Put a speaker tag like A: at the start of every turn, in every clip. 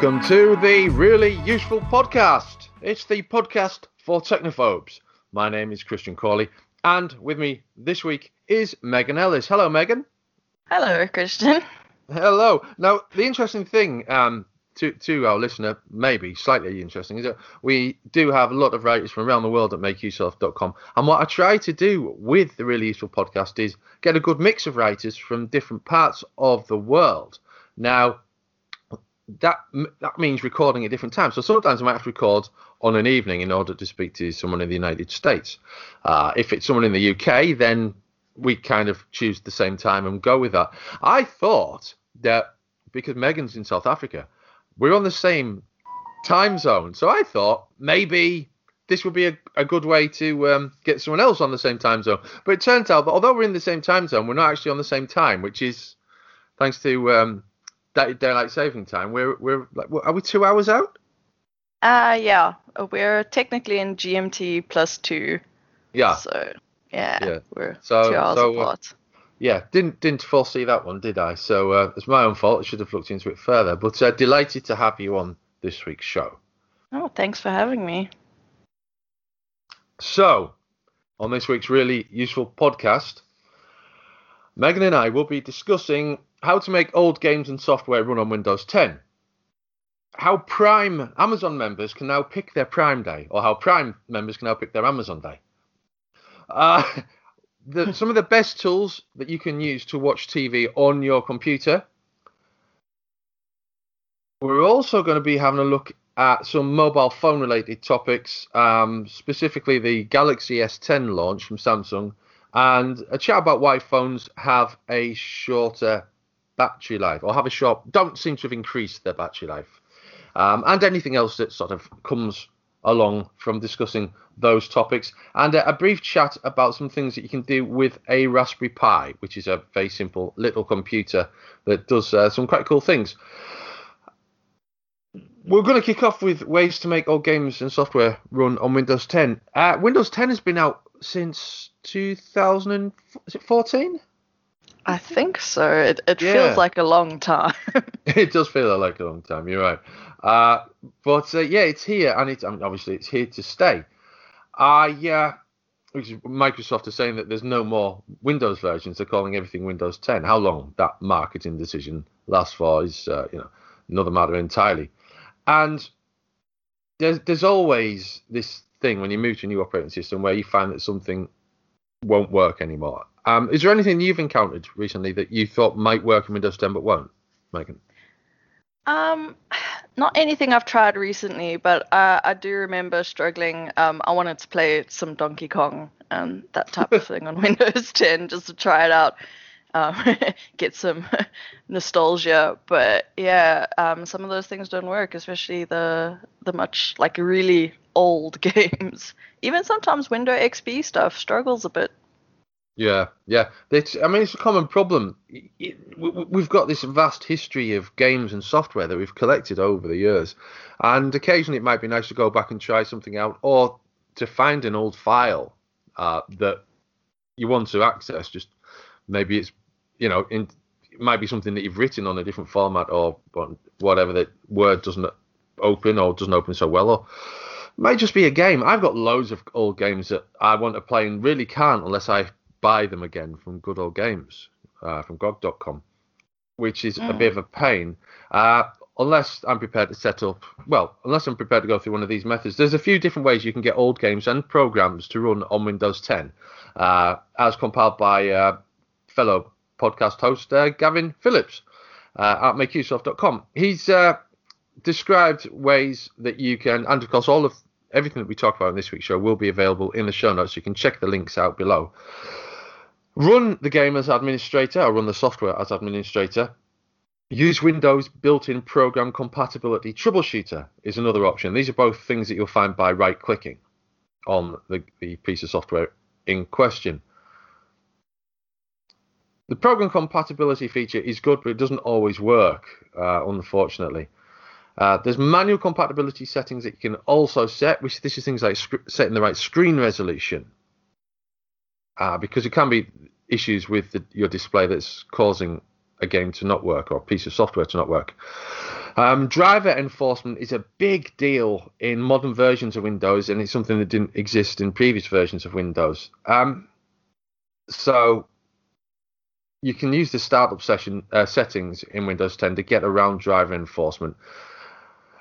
A: Welcome to the Really Useful Podcast. It's the podcast for technophobes. My name is Christian Cawley, and with me this week is Megan Ellis. Hello, Megan.
B: Hello, Christian.
A: Hello. Now, the interesting thing um, to, to our listener, maybe slightly interesting, is that we do have a lot of writers from around the world at makeuseof.com. And what I try to do with the Really Useful Podcast is get a good mix of writers from different parts of the world. Now, that that means recording at different times. So sometimes I might have to record on an evening in order to speak to someone in the United States. Uh, if it's someone in the UK, then we kind of choose the same time and go with that. I thought that because Megan's in South Africa, we're on the same time zone. So I thought maybe this would be a, a good way to um, get someone else on the same time zone. But it turns out that although we're in the same time zone, we're not actually on the same time, which is thanks to um, daylight saving time. We're we're like, are we two hours out?
B: Uh yeah, we're technically in GMT plus two.
A: Yeah.
B: So yeah,
A: Yeah.
B: we're
A: So-
B: two hours
A: so, uh,
B: apart.
A: Yeah, didn't didn't foresee that one, did I? So uh, it's my own fault. I should have looked into it further. But uh, delighted to have you on this week's show.
B: Oh, thanks for having me.
A: So, on this week's really useful podcast, Megan and I will be discussing how to make old games and software run on Windows 10. How Prime Amazon members can now pick their Prime Day, or how Prime members can now pick their Amazon Day. Uh, the, some of the best tools that you can use to watch TV on your computer. We're also going to be having a look at some mobile phone related topics, um, specifically the Galaxy S10 launch from Samsung, and a chat about why phones have a shorter battery life or have a shop don't seem to have increased their battery life, um, and anything else that sort of comes along from discussing those topics, and a, a brief chat about some things that you can do with a Raspberry Pi, which is a very simple little computer that does uh, some quite cool things. We're going to kick off with ways to make old games and software run on Windows 10. Uh, Windows 10 has been out since 2014.
B: I think so. It it
A: Yeah.
B: feels like a long time.
A: it does feel like a long time. You're right. Uh, but uh, yeah, it's here, and it's I mean, obviously it's here to stay. I uh, Microsoft are saying that there's no more Windows versions. They're calling everything Windows 10. How long that marketing decision lasts for is uh, you know another matter entirely. And there's there's always this thing when you move to a new operating system where you find that something won't work anymore. Um, is there anything you've encountered recently that you thought might work in Windows 10 but won't, Megan?
B: Um, not anything I've tried recently, but uh, I do remember struggling. Um, I wanted to play some Donkey Kong and that type of thing on Windows 10 just to try it out, um, get some nostalgia. But yeah, um, some of those things don't work, especially the the much like really old games. Even sometimes Windows XP stuff struggles a bit.
A: Yeah, yeah. It's, I mean, it's a common problem. We've got this vast history of games and software that we've collected over the years, and occasionally it might be nice to go back and try something out, or to find an old file uh, that you want to access. Just maybe it's, you know, in, it might be something that you've written on a different format or whatever that Word doesn't open or doesn't open so well, or might just be a game. I've got loads of old games that I want to play and really can't unless I buy them again from Good Old Games, uh, from GOG.com, which is a
B: Mm.
A: bit of a pain. Uh, unless I'm prepared to set up, well, unless I'm prepared to go through one of these methods. There's a few different ways you can get old games and programs to run on Windows 10, uh, as compiled by uh, fellow podcast host uh, Gavin Phillips uh, at makeuseof.com. He's uh, described ways that you can, and of course, all of everything that we talk about in this week's show will be available in the show notes. You can check the links out below. Run the game as administrator, or run the software as administrator. Use Windows built-in program compatibility troubleshooter is another option. These are both things that you'll find by right-clicking on the, the piece of software in question. The program compatibility feature is good, but it doesn't always work, uh, unfortunately. Uh, there's manual compatibility settings that you can also set, which this is things like sc- setting the right screen resolution, uh, because it can be issues with the, your display that's causing a game to not work or a piece of software to not work. Um, driver enforcement is a big deal in modern versions of Windows, and it's something that didn't exist in previous versions of Windows. Um, so you can use the startup session uh, settings in Windows 10 to get around driver enforcement.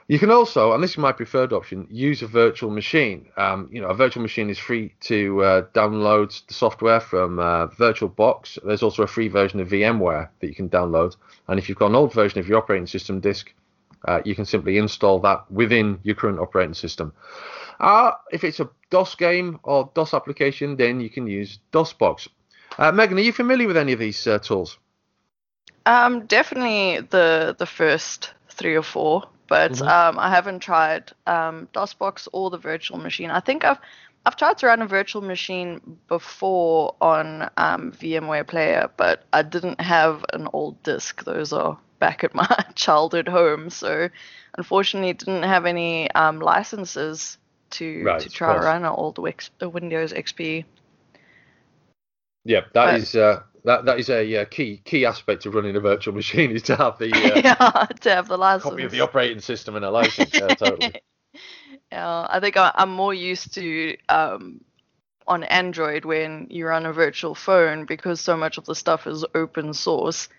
A: You can also, and this is my preferred option, use a virtual machine. Um, you know, a virtual machine is free to uh, download the software from uh, VirtualBox. There's also a free version of VMware that you can download. And if you've got an old version of your operating system disk, uh, you can simply install that within your current operating system. Uh, if it's a DOS game or DOS application, then you can use DOSBox. Uh, Megan, are you familiar with any of these uh, tools?
B: Um, definitely the the first three or four, but mm-hmm. um, I haven't tried um, DOSBox or the virtual machine. I think I've I've tried to run a virtual machine before on um, VMware Player, but I didn't have an old disk. Those are back at my childhood home, so unfortunately didn't have any um, licenses to right, to try to run an old Windows XP.
A: Yeah, that but, is uh, that that is a uh, key key aspect of running a virtual machine is to have the
B: uh, yeah, to have the license
A: copy of the operating system and a license. yeah, totally.
B: Yeah, I think I'm more used to um, on Android when you run a virtual phone because so much of the stuff is open source.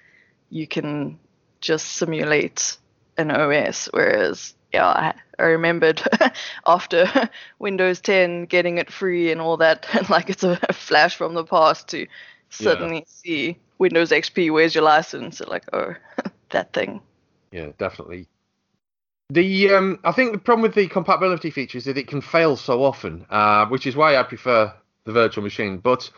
B: You can just simulate an OS, whereas yeah, I, I remembered after Windows 10 getting it free and all that, and like it's a flash from the past to suddenly yeah. see Windows XP, where's your license? like, oh, that thing.
A: Yeah, definitely. The um, I think the problem with the compatibility feature is that it can fail so often, uh, which is why I prefer the virtual machine. But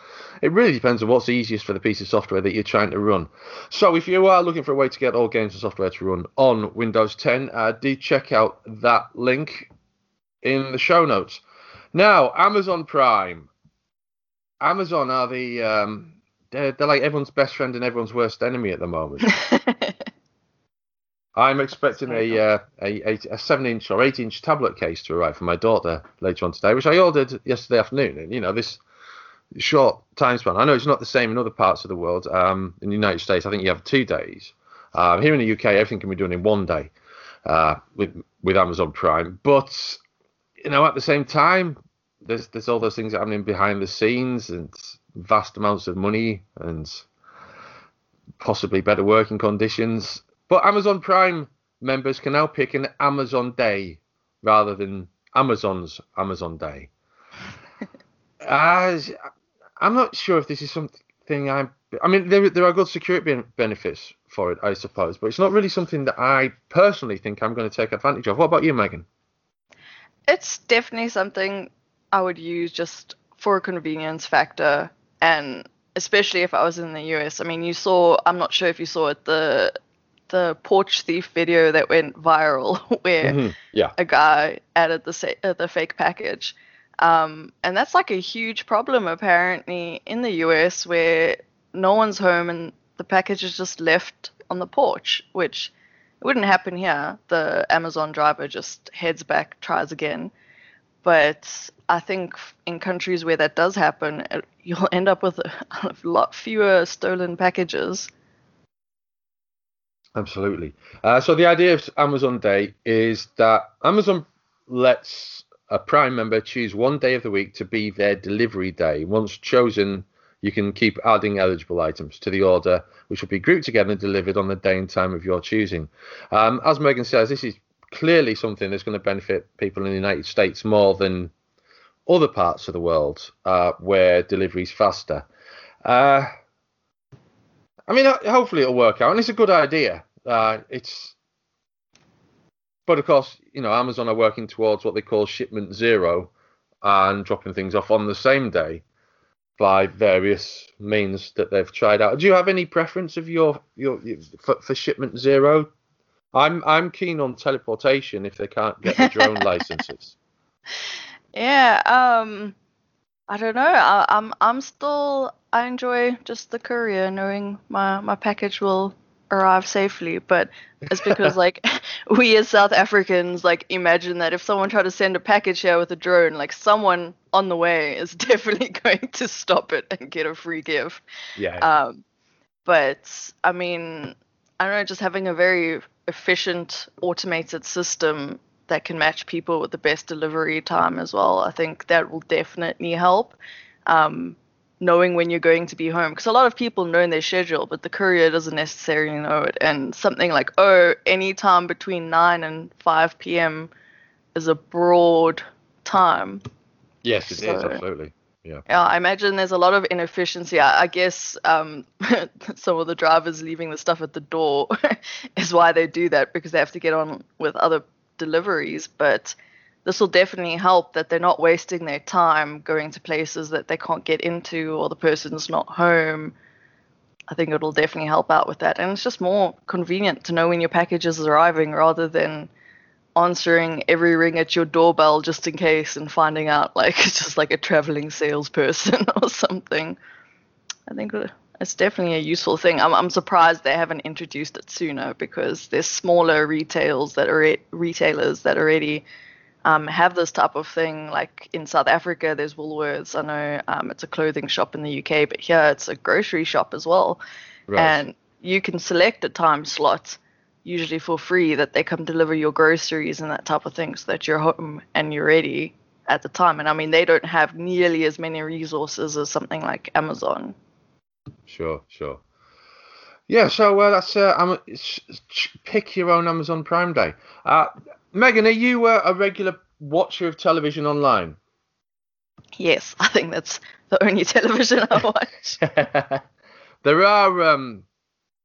A: it really depends on what's easiest for the piece of software that you're trying to run. So if you are looking for a way to get all games and software to run on Windows 10, uh, do check out that link in the show notes. Now, Amazon Prime. Amazon are the um, they're, they're like everyone's best friend and everyone's worst enemy at the moment. I'm expecting a, uh, a, a seven inch or eight inch tablet case to arrive for my daughter later on today, which I ordered yesterday afternoon. And you know this short time span. I know it's not the same in other parts of the world. Um, in the United States, I think you have two days. Um, here in the UK, everything can be done in one day uh, with with Amazon Prime. But you know, at the same time, there's there's all those things happening behind the scenes and vast amounts of money and possibly better working conditions but Amazon Prime members can now pick an Amazon day rather than Amazon's Amazon Day. As I'm not sure if this is something I'm. I mean, there there are good security benefits for it, I suppose, but it's not really something that I personally think I'm going to take advantage of. What about you, Megan?
B: It's definitely something I would use just for a convenience factor, and especially if I was in the US. I mean, you saw. I'm not sure if you saw it. The the porch thief video that went viral, where mm-hmm.
A: yeah.
B: a guy added the sa- uh, the fake package, um, and that's like a huge problem apparently in the US where no one's home and the package is just left on the porch, which it wouldn't happen here. The Amazon driver just heads back, tries again. But I think in countries where that does happen, it, you'll end up with a, a lot fewer stolen packages
A: Absolutely. Uh, so the idea of Amazon Day is that Amazon lets a Prime member choose one day of the week to be their delivery day. Once chosen, you can keep adding eligible items to the order, which will be grouped together and delivered on the day and time of your choosing. Um, as Megan says, this is clearly something that's going to benefit people in the United States more than other parts of the world uh, where delivery is faster. Uh, I mean, hopefully it'll work out, and it's a good idea. Uh, it's, but of course, you know, Amazon are working towards what they call shipment zero, and dropping things off on the same day by various means that they've tried out. Do you have any preference of your your, for, for shipment zero? I'm I'm keen on teleportation if they can't get the drone licenses.
B: Yeah, um, I don't know. I, I'm I'm still I enjoy just the courier knowing my my package will arrive safely. But it's because like we as South Africans like imagine that if someone tried to send a package here with a drone, like someone on the way is definitely going to stop it and get a free gift.
A: Yeah.
B: Um, but I mean, I don't know, just having a very efficient automated system that can match people with the best delivery time as well. I think that will definitely help. Um, knowing when you're going to be home because a lot of people know their schedule but the courier doesn't necessarily know it and something like oh any time between 9 and 5 p.m is a broad time
A: yes it so, is absolutely yeah.
B: yeah i imagine there's a lot of inefficiency i, I guess um, some of the drivers leaving the stuff at the door is why they do that because they have to get on with other deliveries but this will definitely help that they're not wasting their time going to places that they can't get into or the person's not home. I think it'll definitely help out with that. And it's just more convenient to know when your package is arriving rather than answering every ring at your doorbell just in case and finding out like it's just like a traveling salesperson or something. I think it's definitely a useful thing. I'm, I'm surprised they haven't introduced it sooner because there's smaller retails that are retailers that already um, have this type of thing. Like in South Africa, there's Woolworths. I know um, it's a clothing shop in the UK, but here it's a grocery shop as well. Right. And you can select a time slot, usually for free, that they come deliver your groceries and that type of thing, so that you're home and you're ready at the time. And I mean, they don't have nearly as many resources as something like Amazon.
A: Sure, sure. Yeah, so uh, that's uh, um, pick your own Amazon Prime Day. Uh, Megan, are you uh, a regular watcher of television online?
B: Yes, I think that's the only television I watch.
A: there are um,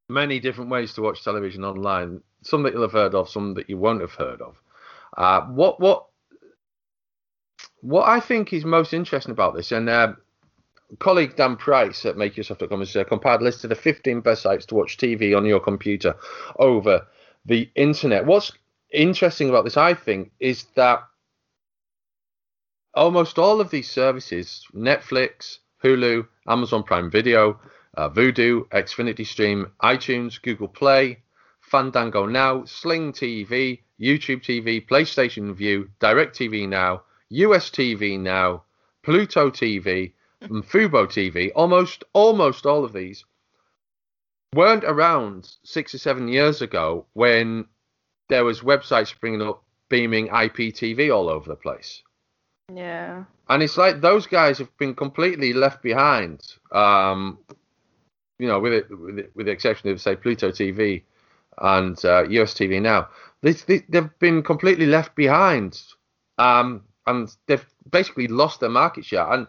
A: many different ways to watch television online. Some that you'll have heard of, some that you won't have heard of. Uh, what what what I think is most interesting about this, and uh, colleague Dan Price at MakeUseOf.com has uh, compiled a list of the 15 best sites to watch TV on your computer over the internet. What's interesting about this, I think, is that almost all of these services Netflix, Hulu, Amazon Prime Video, uh, Vudu, Xfinity Stream, iTunes, Google Play, Fandango Now, Sling TV, YouTube TV, PlayStation Vue, DirecTV Now, US TV Now, Pluto TV, and Fubo TV. Almost, almost all of these weren't around six or seven years ago when there was websites springing up beaming IPTV all over the place.
B: Yeah.
A: And it's like those guys have been completely left behind. Um, you know, with it, with, it, with the exception of say Pluto TV and uh, US TV now, they, they, have been completely left behind. Um, and they've basically lost their market share. And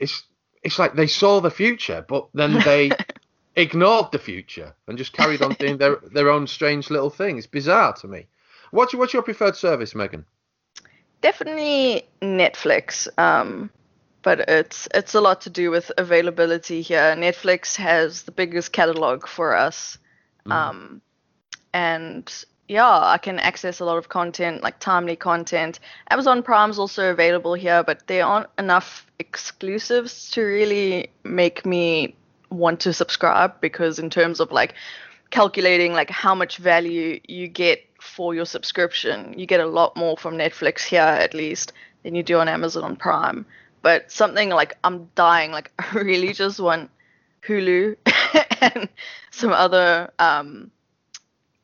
A: it's it's like they saw the future, but then they ignored the future and just carried on doing their, their own strange little thing. It's bizarre to me. What's, what's your preferred service, Megan?
B: Definitely Netflix. Um, but it's it's a lot to do with availability here. Netflix has the biggest catalog for us. Mm. Um, and yeah, I can access a lot of content, like timely content. Amazon Prime's also available here, but there aren't enough exclusives to really make me want to subscribe because in terms of like calculating like how much value you get for your subscription, you get a lot more from Netflix here at least than you do on Amazon Prime. But something like I'm dying, like I really just want Hulu and some other um,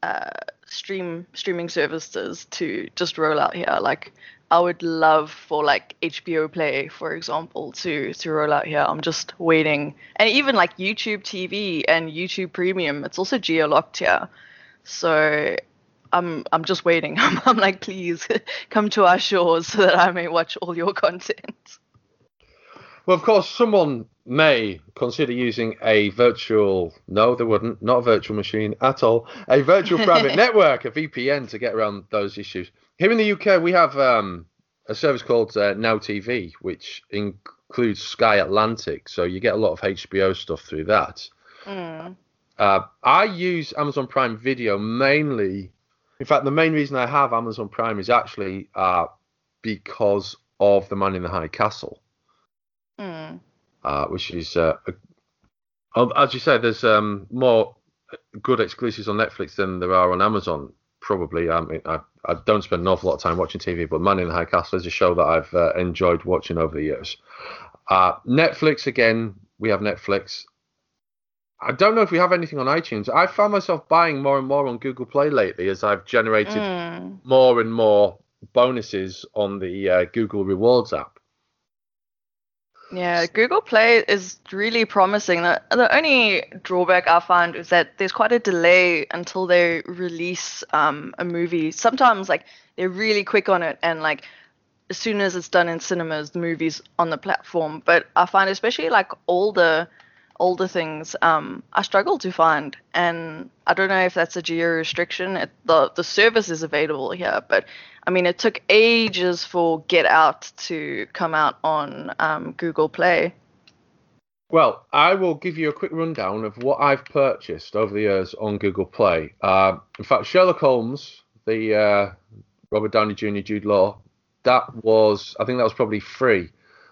B: uh, stream streaming services to just roll out here. Like I would love for like HBO Play, for example, to to roll out here. I'm just waiting, and even like YouTube TV and YouTube Premium, it's also geo-locked here. So I'm I'm just waiting. I'm, I'm like, please come to our shores so that I may watch all your content.
A: Well, of course, someone may consider using a virtual no they wouldn't not a virtual machine at all a virtual private network a vpn to get around those issues. Here in the uk we have um, a service called uh, now tv which includes sky atlantic so you get a lot of hbo stuff through that. Mm. uh, i use amazon prime video mainly in fact the main reason i have amazon prime is actually uh, because of the man in the high castle uh, which is uh, a, as you say, there's um, more good exclusives on Netflix than there are on Amazon. Probably, I, mean, I, I don't spend an awful lot of time watching TV, but Man in the High Castle is a show that I've uh, enjoyed watching over the years. Uh, Netflix again, we have Netflix. I don't know if we have anything on iTunes. I found myself buying more and more on Google Play lately as I've generated
B: Mm.
A: more and more bonuses on the uh, Google Rewards app.
B: Yeah, Google Play is really promising. The, the only drawback I find is that there's quite a delay until they release um, a movie. Sometimes, like, they're really quick on it, and like, as soon as it's done in cinemas, the movie's on the platform. But I find, especially like older, older things, um, I struggle to find, and I don't know if that's a geo restriction. It, the the service is available here, but I mean, it took ages for Get Out to come out on um, Google Play.
A: Well, I will give you a quick rundown of what I've purchased over the years on Google Play. Uh, in fact, Sherlock Holmes, the uh, Robert Downey Jr. Jude Law, that was I think that was probably free.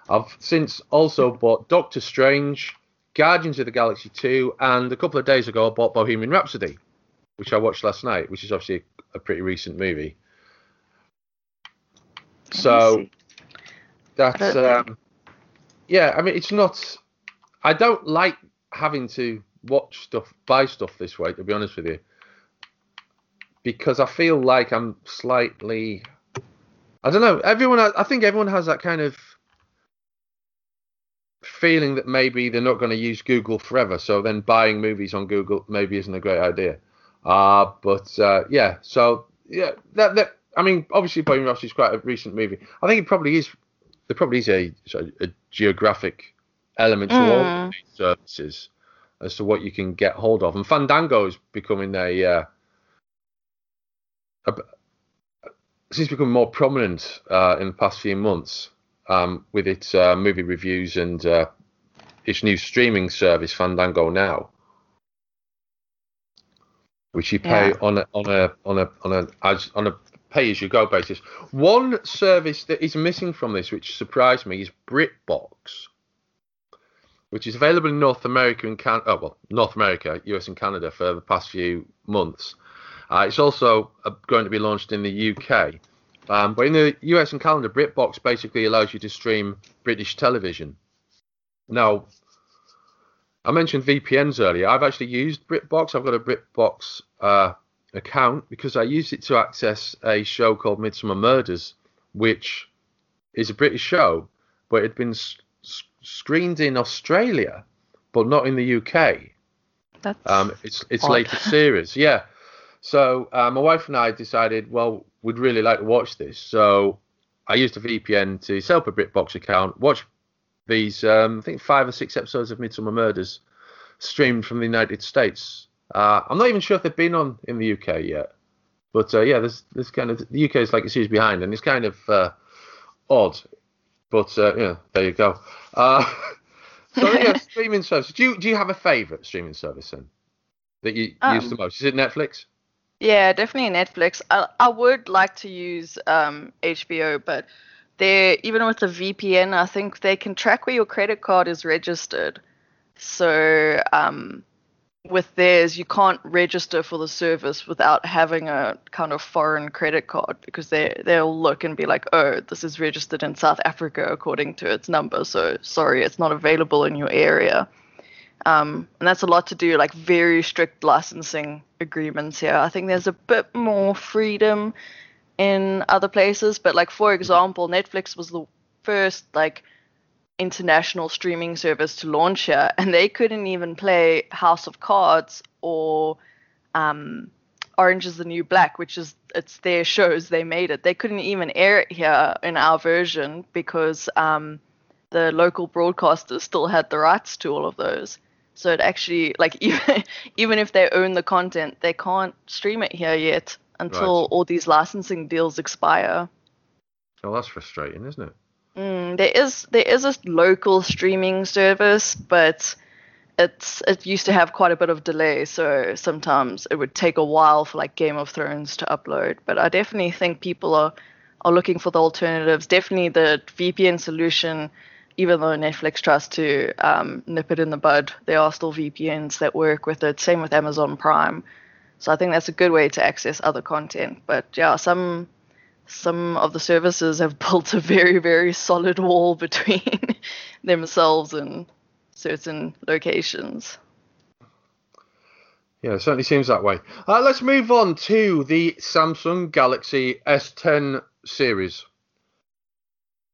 A: I've since also bought Doctor Strange, Guardians of the Galaxy 2, and a couple of days ago I bought Bohemian Rhapsody, which I watched last night, which is obviously a, a pretty recent movie. So that's um, yeah. I mean, it's not. I don't like having to watch stuff, buy stuff this way. To be honest with you, because I feel like I'm slightly. I don't know. Everyone, I think everyone has that kind of feeling that maybe they're not going to use Google forever. So then buying movies on Google maybe isn't a great idea. Uh, but uh, yeah, so yeah, that that I mean, obviously Bohemian Rhapsody is quite a recent movie. I think it probably is. There probably is a, a geographic element to all
B: Mm.
A: of these services as to what you can get hold of. And Fandango is becoming a, uh, a seems to become more prominent uh, in the past few months um, with its uh, movie reviews and uh, its new streaming service Fandango Now, which you pay
B: Yeah.
A: on a on a on a on a as on a pay as you go basis. One service that is missing from this, which surprised me, is BritBox, which is available in North America and Can oh well North America, US and Canada for the past few months. Uh, it's also uh, going to be launched in the UK. Um, but in the US and Canada, BritBox basically allows you to stream British television. Now, I mentioned VPNs earlier. I've actually used BritBox. I've got a BritBox uh, account because I used it to access a show called Midsomer Murders, which is a British show, but it had been s- s- screened in Australia, but not in the UK.
B: That's
A: Um, it's it's
B: odd.
A: latest series, yeah. So uh, my wife and I decided, well, we'd really like to watch this. So I used a VPN to set up a BritBox account, watch these, um, I think five or six episodes of Midsomer Murders streamed from the United States. Uh, I'm not even sure if they've been on in the UK yet, but uh, yeah, there's there's kind of the UK is like a series behind, and it's kind of uh, odd. But uh, yeah, there you go. Uh, so yeah, streaming service. Do you do you have a favourite streaming service then that you use
B: Um,
A: the most? Is it Netflix?
B: Yeah, definitely Netflix. I, I would like to use um, HBO, but they even with the VPN, I think they can track where your credit card is registered. So um, with theirs, you can't register for the service without having a kind of foreign credit card because they they'll look and be like, oh, this is registered in South Africa according to its number. So sorry, it's not available in your area. Um, and that's a lot to do like very strict licensing agreements here. I think there's a bit more freedom in other places, but like for example, Netflix was the first like international streaming service to launch here, and they couldn't even play House of Cards or um, Orange is the New Black, which is it's their shows. They made it. They couldn't even air it here in our version because um, the local broadcasters still had the rights to all of those. So it actually like even even if they own the content, they can't stream it here yet until
A: Right.
B: all these licensing deals expire.
A: Oh, that's frustrating, isn't it?
B: Mm, there is there is a local streaming service, but it's it used to have quite a bit of delay, so sometimes it would take a while for like Game of Thrones to upload. But I definitely think people are are looking for the alternatives. Definitely the VPN solution, even though Netflix tries to um, nip it in the bud, there are still VPNs that work with it. Same with Amazon Prime. So I think that's a good way to access other content. But yeah, some some of the services have built a very very solid wall between themselves and certain locations.
A: Yeah, it certainly seems that way. Uh, let's move on to the Samsung Galaxy S10 series.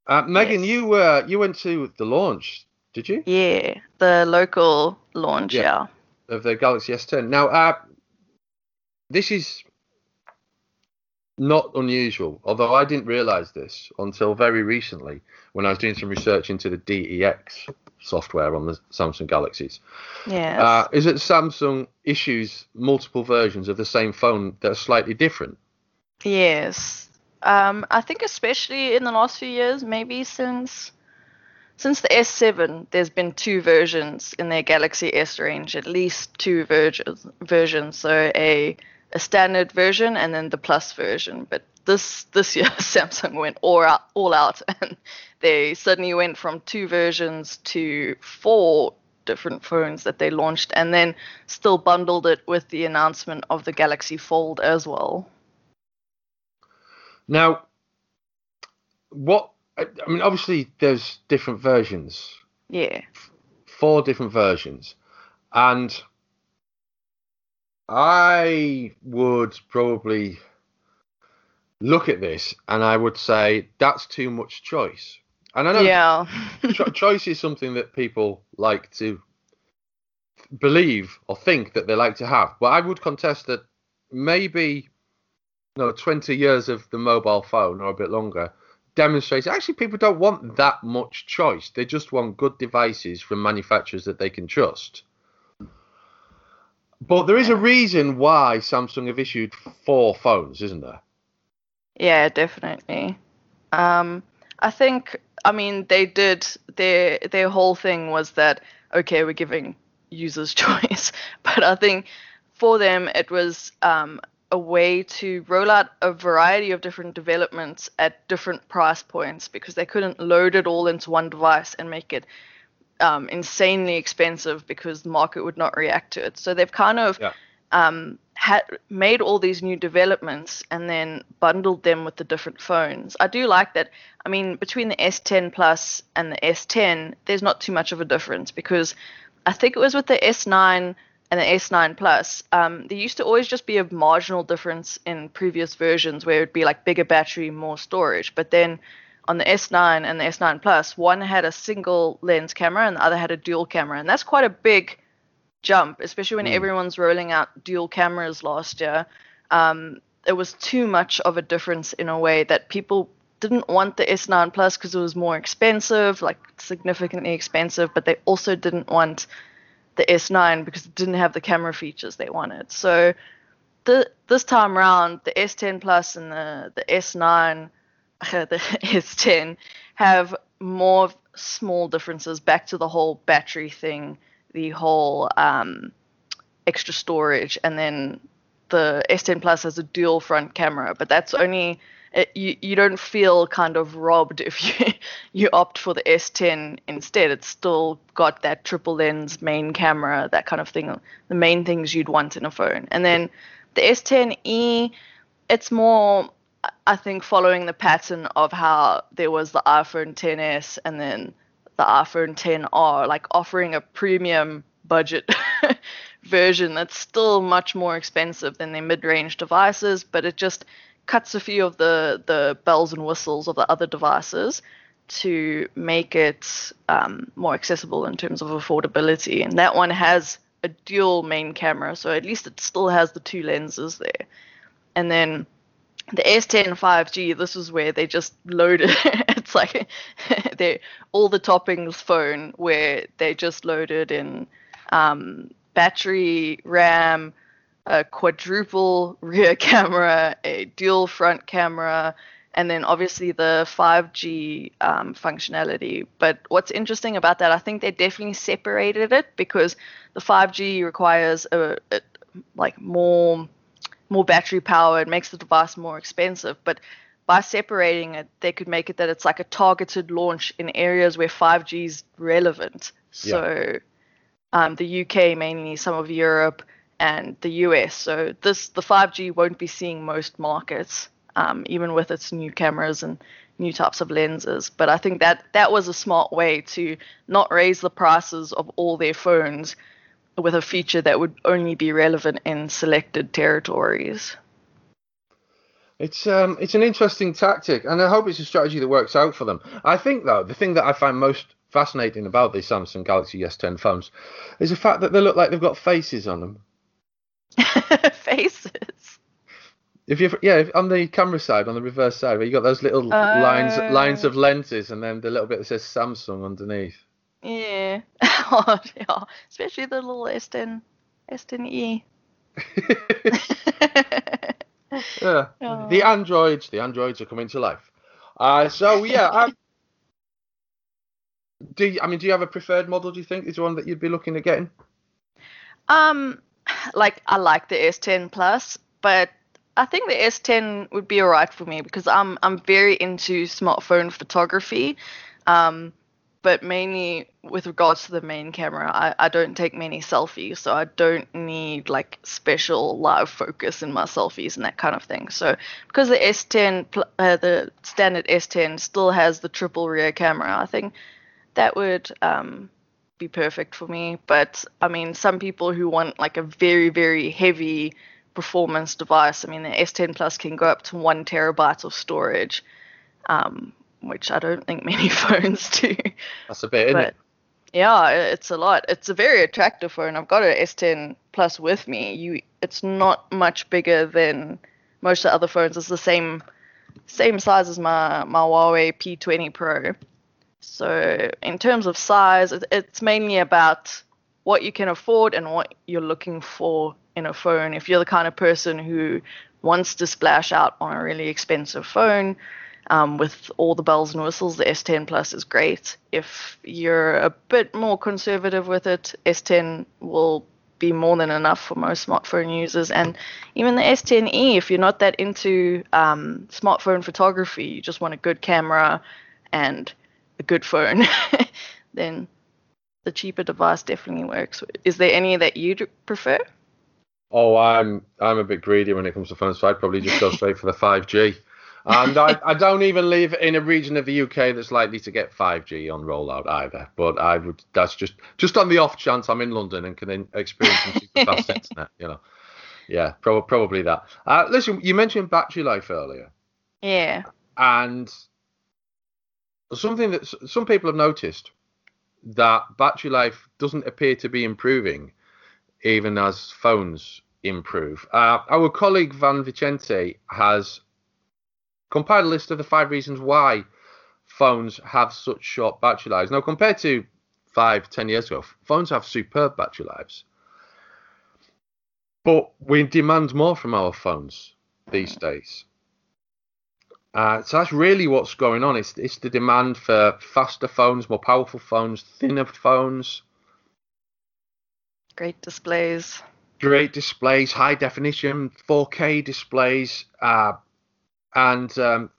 A: Uh, Megan,
B: Yes.
A: you uh, you went to the launch, did you,
B: Yeah, the local launch.
A: Yeah.
B: Yeah.
A: of the Galaxy S10? Now, uh, this is not unusual, although I didn't realize this until very recently when I was doing some research into the DEX software on the Samsung Galaxies.
B: Yes.
A: Uh, is that Samsung issues multiple versions of the same phone that are slightly different.
B: Yes. Um, I think especially in the last few years, maybe since since the S7, there's been two versions in their Galaxy S range, at least two versions. Versions, so a a standard version and then the Plus version. But this this year, Samsung went all out, all out, and they suddenly went from two versions to four different phones that they launched, and then still bundled it with the announcement of the Galaxy Fold as well.
A: Now, what I mean, obviously, there's different versions,
B: Yeah.
A: four different versions, and I would probably look at this and I would say that's too much choice. And I know
B: Yeah.
A: cho- choice is something that people like to believe or think that they like to have. But I would contest that maybe no 20 years of the mobile phone or a bit longer demonstrates actually people don't want that much choice. They just want good devices from manufacturers that they can trust. But there is a reason why Samsung have issued four phones, isn't there?
B: yeah, definitely. Um, I think, I mean, they did their their whole thing was that okay, we're giving users choice, but I think for them it was um, a way to roll out a variety of different developments at different price points because they couldn't load it all into one device and make it um, insanely expensive because the market would not react to it. So they've kind of
A: Yeah.
B: um, had made all these new developments and then bundled them with the different phones. I do like that. I mean, between the S10 Plus and the S10, there's not too much of a difference because I think it was with the S9 and the S9 Plus. Um, there used to always just be a marginal difference in previous versions where it would be like bigger battery, more storage. But then on the S9 and the S9 Plus, one had a single lens camera and the other had a dual camera, and that's quite a big jump, especially when
A: Mm.
B: everyone's rolling out dual cameras last year. Um, it was too much of a difference in a way that people didn't want the S9 Plus because it was more expensive, like significantly expensive, but they also didn't want the S9 because it didn't have the camera features they wanted. So the, this time around, the S10 Plus and the, the S9, the S10 have more small differences back to the whole battery thing, the whole um, extra storage, and then the S10 Plus has a dual front camera, but that's only it, you you don't feel kind of robbed if you you opt for the S10 instead. It's still got that triple lens main camera, that kind of thing, the main things you'd want in a phone. And then the S10e, it's more I think following the pattern of how there was the iPhone 10s and then the iPhone 10R, like offering a premium budget version that's still much more expensive than their mid-range devices, but it just cuts a few of the the bells and whistles of the other devices to make it um, more accessible in terms of affordability. And that one has a dual main camera, so at least it still has the two lenses there. And then the S10 5G, this is where they just loaded. it's like they all the toppings phone where they just loaded in um, battery, RAM, a quadruple rear camera, a dual front camera, and then obviously the 5G um, functionality. But what's interesting about that, I think they definitely separated it because the 5G requires a, a like more more battery power. It makes the device more expensive, but by separating it, they could make it that it's like a targeted launch in areas where 5G is relevant. So um, the UK mainly, some of Europe, and the US. So this the 5G won't be seeing most markets, um, even with its new cameras and new types of lenses. But I think that that was a smart way to not raise the prices of all their phones, with a feature that would only be relevant in selected territories.
A: It's um it's an interesting tactic, and I hope it's a strategy that works out for them. I think though the thing that I find most fascinating about the Samsung Galaxy S10 phones is the fact that they look like they've got faces on them.
B: faces.
A: If you yeah, if, on the camera side, on the reverse side, where you got those little uh, lines lines of lenses, and then the little bit that says Samsung underneath.
B: Yeah, oh, yeah. especially the little S10 S10e.
A: yeah, oh. the androids, the androids are coming to life. Uh, so yeah, um, do you, I mean, do you have a preferred model? Do you think is the one that you'd be looking at getting?
B: Um, like I like the S10 Plus, but I think the S10 would be alright for me because I'm I'm very into smartphone photography, um, but mainly with regards to the main camera. I, I don't take many selfies, so I don't need like special live focus in my selfies and that kind of thing. So because the S10, uh, the standard S10 still has the triple rear camera, I think that would um, be perfect for me. But I mean, some people who want like a very very heavy performance device. I mean, the S10 Plus can go up to one terabyte of storage, um, which I don't think many phones do.
A: That's a bit, isn't it?
B: Yeah, it's a lot. It's a very attractive phone. I've got an S10 Plus with me. You, it's not much bigger than most of the other phones. It's the same same size as my my Huawei P20 Pro. So in terms of size, it's mainly about what you can afford and what you're looking for in a phone. If you're the kind of person who wants to splash out on a really expensive phone um, with all the bells and whistles, the S10 Plus is great. If you're a bit more conservative with it, S10 will be more than enough for most smartphone users. And even the S10e, if you're not that into um, smartphone photography, you just want a good camera and a good phone, then the cheaper device definitely works. Is there any that you prefer?
A: Oh, I'm I'm a bit greedy when it comes to phones, so I'd probably just go straight for the 5G. And I, I don't even live in a region of the UK that's likely to get 5G on rollout either. But I would that's just just on the off chance I'm in London and can experience some super fast internet, you know. Yeah, prob- probably that. Uh, listen, you mentioned battery life earlier.
B: Yeah.
A: And something that some people have noticed that battery life doesn't appear to be improving even as phones improve. Uh, our colleague Vann Vicente has compiled a list of the five reasons why phones have such short battery lives. Now, compared to five, ten years ago, phones have superb battery lives. But we demand more from our phones these days. Uh, so that's really what's going on. It's, it's the demand for faster phones, more powerful phones, thinner phones.
B: Great displays.
A: Great displays, high definition, 4K displays, uh, and um,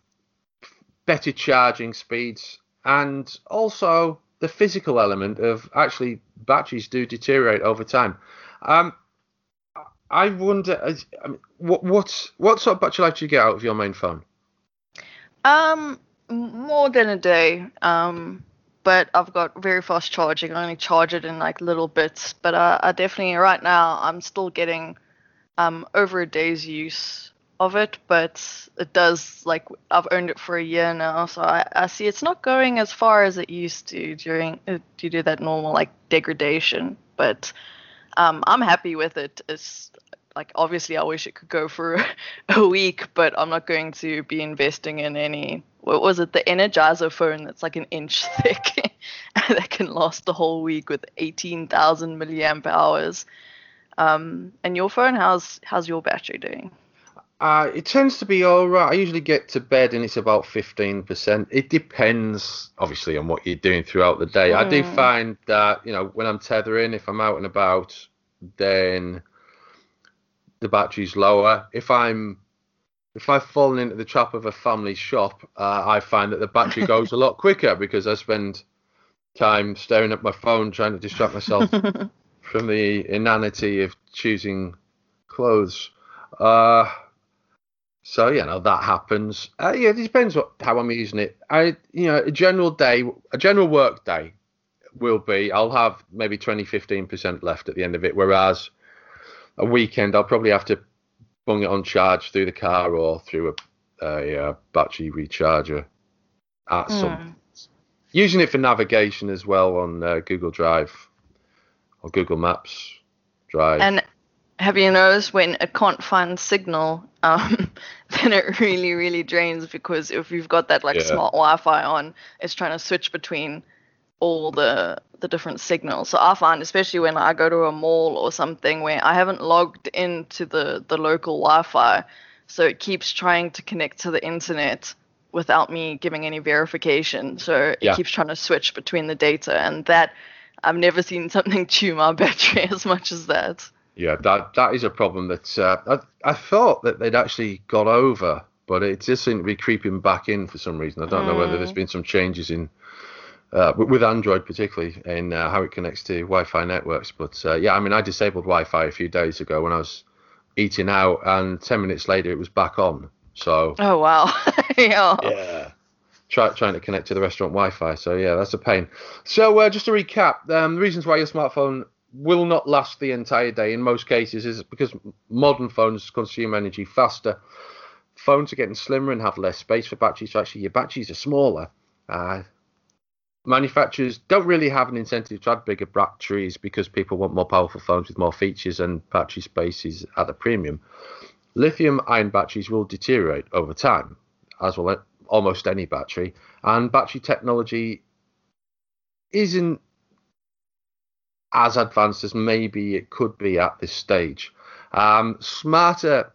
A: better charging speeds, and also the physical element of actually batteries do deteriorate over time. Um, I wonder, I mean, what what what sort of battery life do you get out of your main phone?
B: Um, more than a day. Um, but I've got very fast charging. I only charge it in like little bits. But I, I definitely right now I'm still getting um over a day's use of it, but it does like I've owned it for a year now, so I, I see it's not going as far as it used to during uh, to that normal like degradation. But um, I'm happy with it. It's like obviously I wish it could go for a week, but I'm not going to be investing in any. What was it? The Energizer phone that's like an inch thick that can last the whole week with 18,000 milliamp hours. Um, and your phone, how's how's your battery doing?
A: Uh, it tends to be all right. I usually get to bed and it's about 15%. It depends, obviously, on what you're doing throughout the day. Mm. I do hmm. find that, you know, when I'm tethering, if I'm out and about, then the battery's lower. If I'm if I've fallen into the trap of a family shop, uh, I find that the battery goes a lot quicker because I spend time staring at my phone trying to distract myself from the inanity of choosing clothes. Uh, so you know that happens. Uh, yeah, it depends what how I'm using it. I you know a general day, a general work day will be I'll have maybe 20, 15% left at the end of it. Whereas a weekend, I'll probably have to bung it on charge through the car or through a, a, a battery recharger at mm. some using it for navigation as well on uh, Google Drive or Google Maps Drive.
B: And have you noticed when it can't find signal, um, then it really, really drains because if you've got that like yeah. smart Wi-Fi on, it's trying to switch between all the the different signals. So I find, especially when I go to a mall or something where I haven't logged into the the local Wi-Fi, so it keeps trying to connect to the internet without me giving any verification. So it yeah. keeps trying to switch between the data, and that I've never seen something chew my battery as much as that.
A: Yeah, that that is a problem that uh, I I thought that they'd actually got over, but it just seemed to be creeping back in for some reason. I don't mm. know whether there's been some changes in uh, with Android particularly in uh, how it connects to Wi-Fi networks. But uh, yeah, I mean, I disabled Wi-Fi a few days ago when I was eating out, and ten minutes later it was back on. So.
B: Oh wow.
A: yeah. Yeah. Try, trying to connect to the restaurant Wi-Fi. So yeah, that's a pain. So uh, just to recap, um, the reasons why your smartphone will not last the entire day in most cases is because modern phones consume energy faster. Phones are getting slimmer and have less space for batteries, so actually your batteries are smaller. Uh, manufacturers don't really have an incentive to add bigger batteries because people want more powerful phones with more features and battery space is at a premium. Lithium ion batteries will deteriorate over time, as will almost any battery, and battery technology isn't as advanced as maybe it could be at this stage. Um, smarter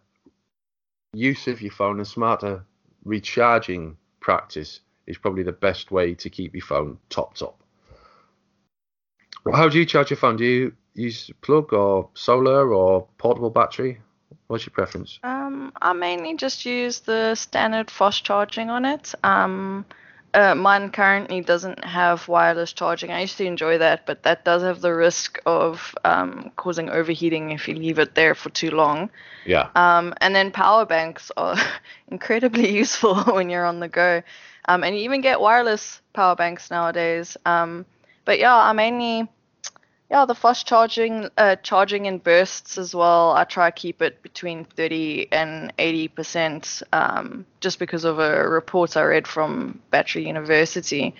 A: use of your phone and smarter recharging practice is probably the best way to keep your phone top top. How do you charge your phone? Do you use plug or solar or portable battery? What's your preference?
B: Um, I mainly just use the standard fast charging on it. Um, uh, mine currently doesn't have wireless charging. I used to enjoy that, but that does have the risk of um, causing overheating if you leave it there for too long.
A: Yeah.
B: Um, and then power banks are incredibly useful when you're on the go. Um, and you even get wireless power banks nowadays. Um, but yeah, I mainly yeah, the fast charging, uh, charging in bursts as well. I try to keep it between 30 and 80 percent, um, just because of a report I read from Battery University.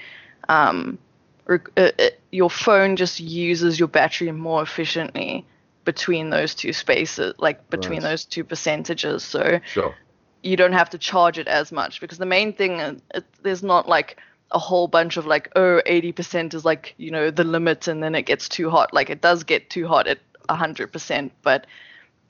B: Um, rec- uh, uh, your phone just uses your battery more efficiently between those two spaces, like between right. those two percentages. So
A: sure.
B: you don't have to charge it as much because the main thing, uh, it, there's not like a whole bunch of like oh 80% is like you know the limit and then it gets too hot. Like it does get too hot at 100% but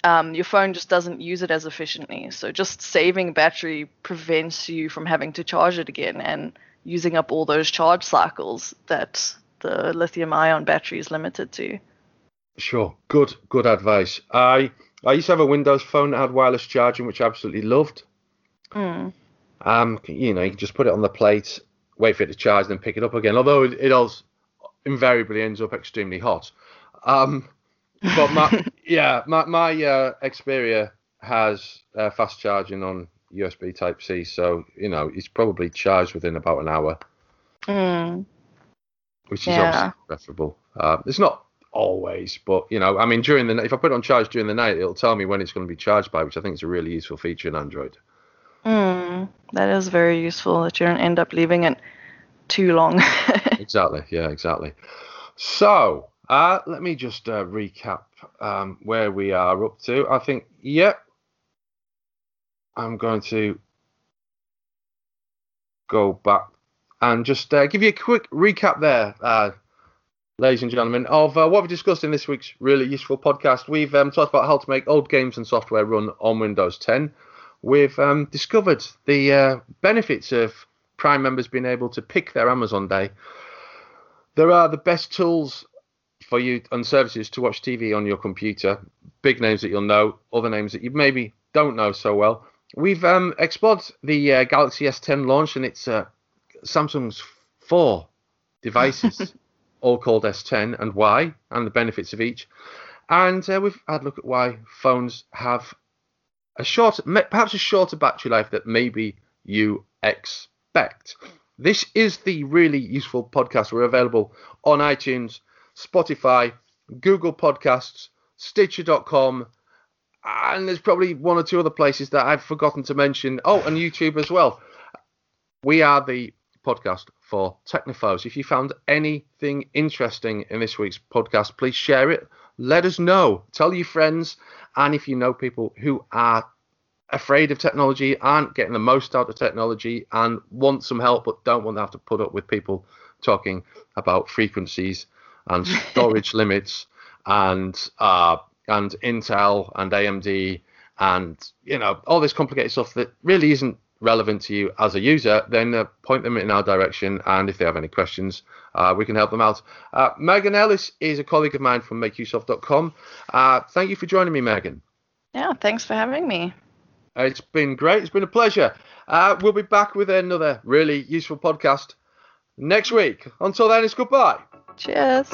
B: um, your phone just doesn't use it as efficiently. So just saving battery prevents you from having to charge it again and using up all those charge cycles that the lithium ion battery is limited to.
A: Sure. Good good advice. I i used to have a windows phone that had wireless charging which i absolutely loved.
B: Mm.
A: um you know you can just put it on the plate wait for it to charge, then pick it up again. Although it, it all invariably ends up extremely hot. Um, but my yeah, my my uh, Xperia has uh, fast charging on USB Type C, so you know it's probably charged within about an hour,
B: mm.
A: which is yeah. obviously preferable. Uh, it's not always, but you know, I mean, during the if I put it on charge during the night, it'll tell me when it's going to be charged by, which I think is a really useful feature in Android.
B: Mm, that is very useful that you don't end up leaving it too long.
A: exactly. Yeah, exactly. So, uh, let me just uh, recap um, where we are up to. I think, yep. I'm going to go back and just uh, give you a quick recap there, uh, ladies and gentlemen, of uh, what we discussed in this week's really useful podcast. We've um, talked about how to make old games and software run on Windows 10 we've um, discovered the uh, benefits of Prime members being able to pick their Amazon day. There are the best tools for you and services to watch TV on your computer. Big names that you'll know, other names that you maybe don't know so well. We've um, explored the uh, Galaxy S10 launch and its uh, Samsung's four devices, all called S10, and why, and the benefits of each. And uh, we've had a look at why phones have a short, perhaps a shorter battery life that maybe you expect. this is the really useful podcast. We're available on iTunes, Spotify, Google Podcasts, Stitcher.com, and there's probably one or two other places that I've forgotten to mention. Oh, and YouTube as well. We are the podcast for technophiles. If you found anything interesting in this week's podcast, please share it. Let us know. Tell your friends. And if you know people who are afraid of technology, aren't getting the most out of technology, and want some help but don't want to have to put up with people talking about frequencies and storage limits and uh, and Intel and AMD and you know all this complicated stuff that really isn't relevant to you as a user, then uh, point them in our direction. And if they have any questions, uh, we can help them out. Uh, Megan Ellis is a colleague of mine from MakeUseOf.com. Uh, thank you for joining me, Megan.
B: Yeah, thanks for having me.
A: It's been great. It's been a pleasure. Uh, we'll be back with another really useful podcast next week. Until then, it's goodbye.
B: Cheers.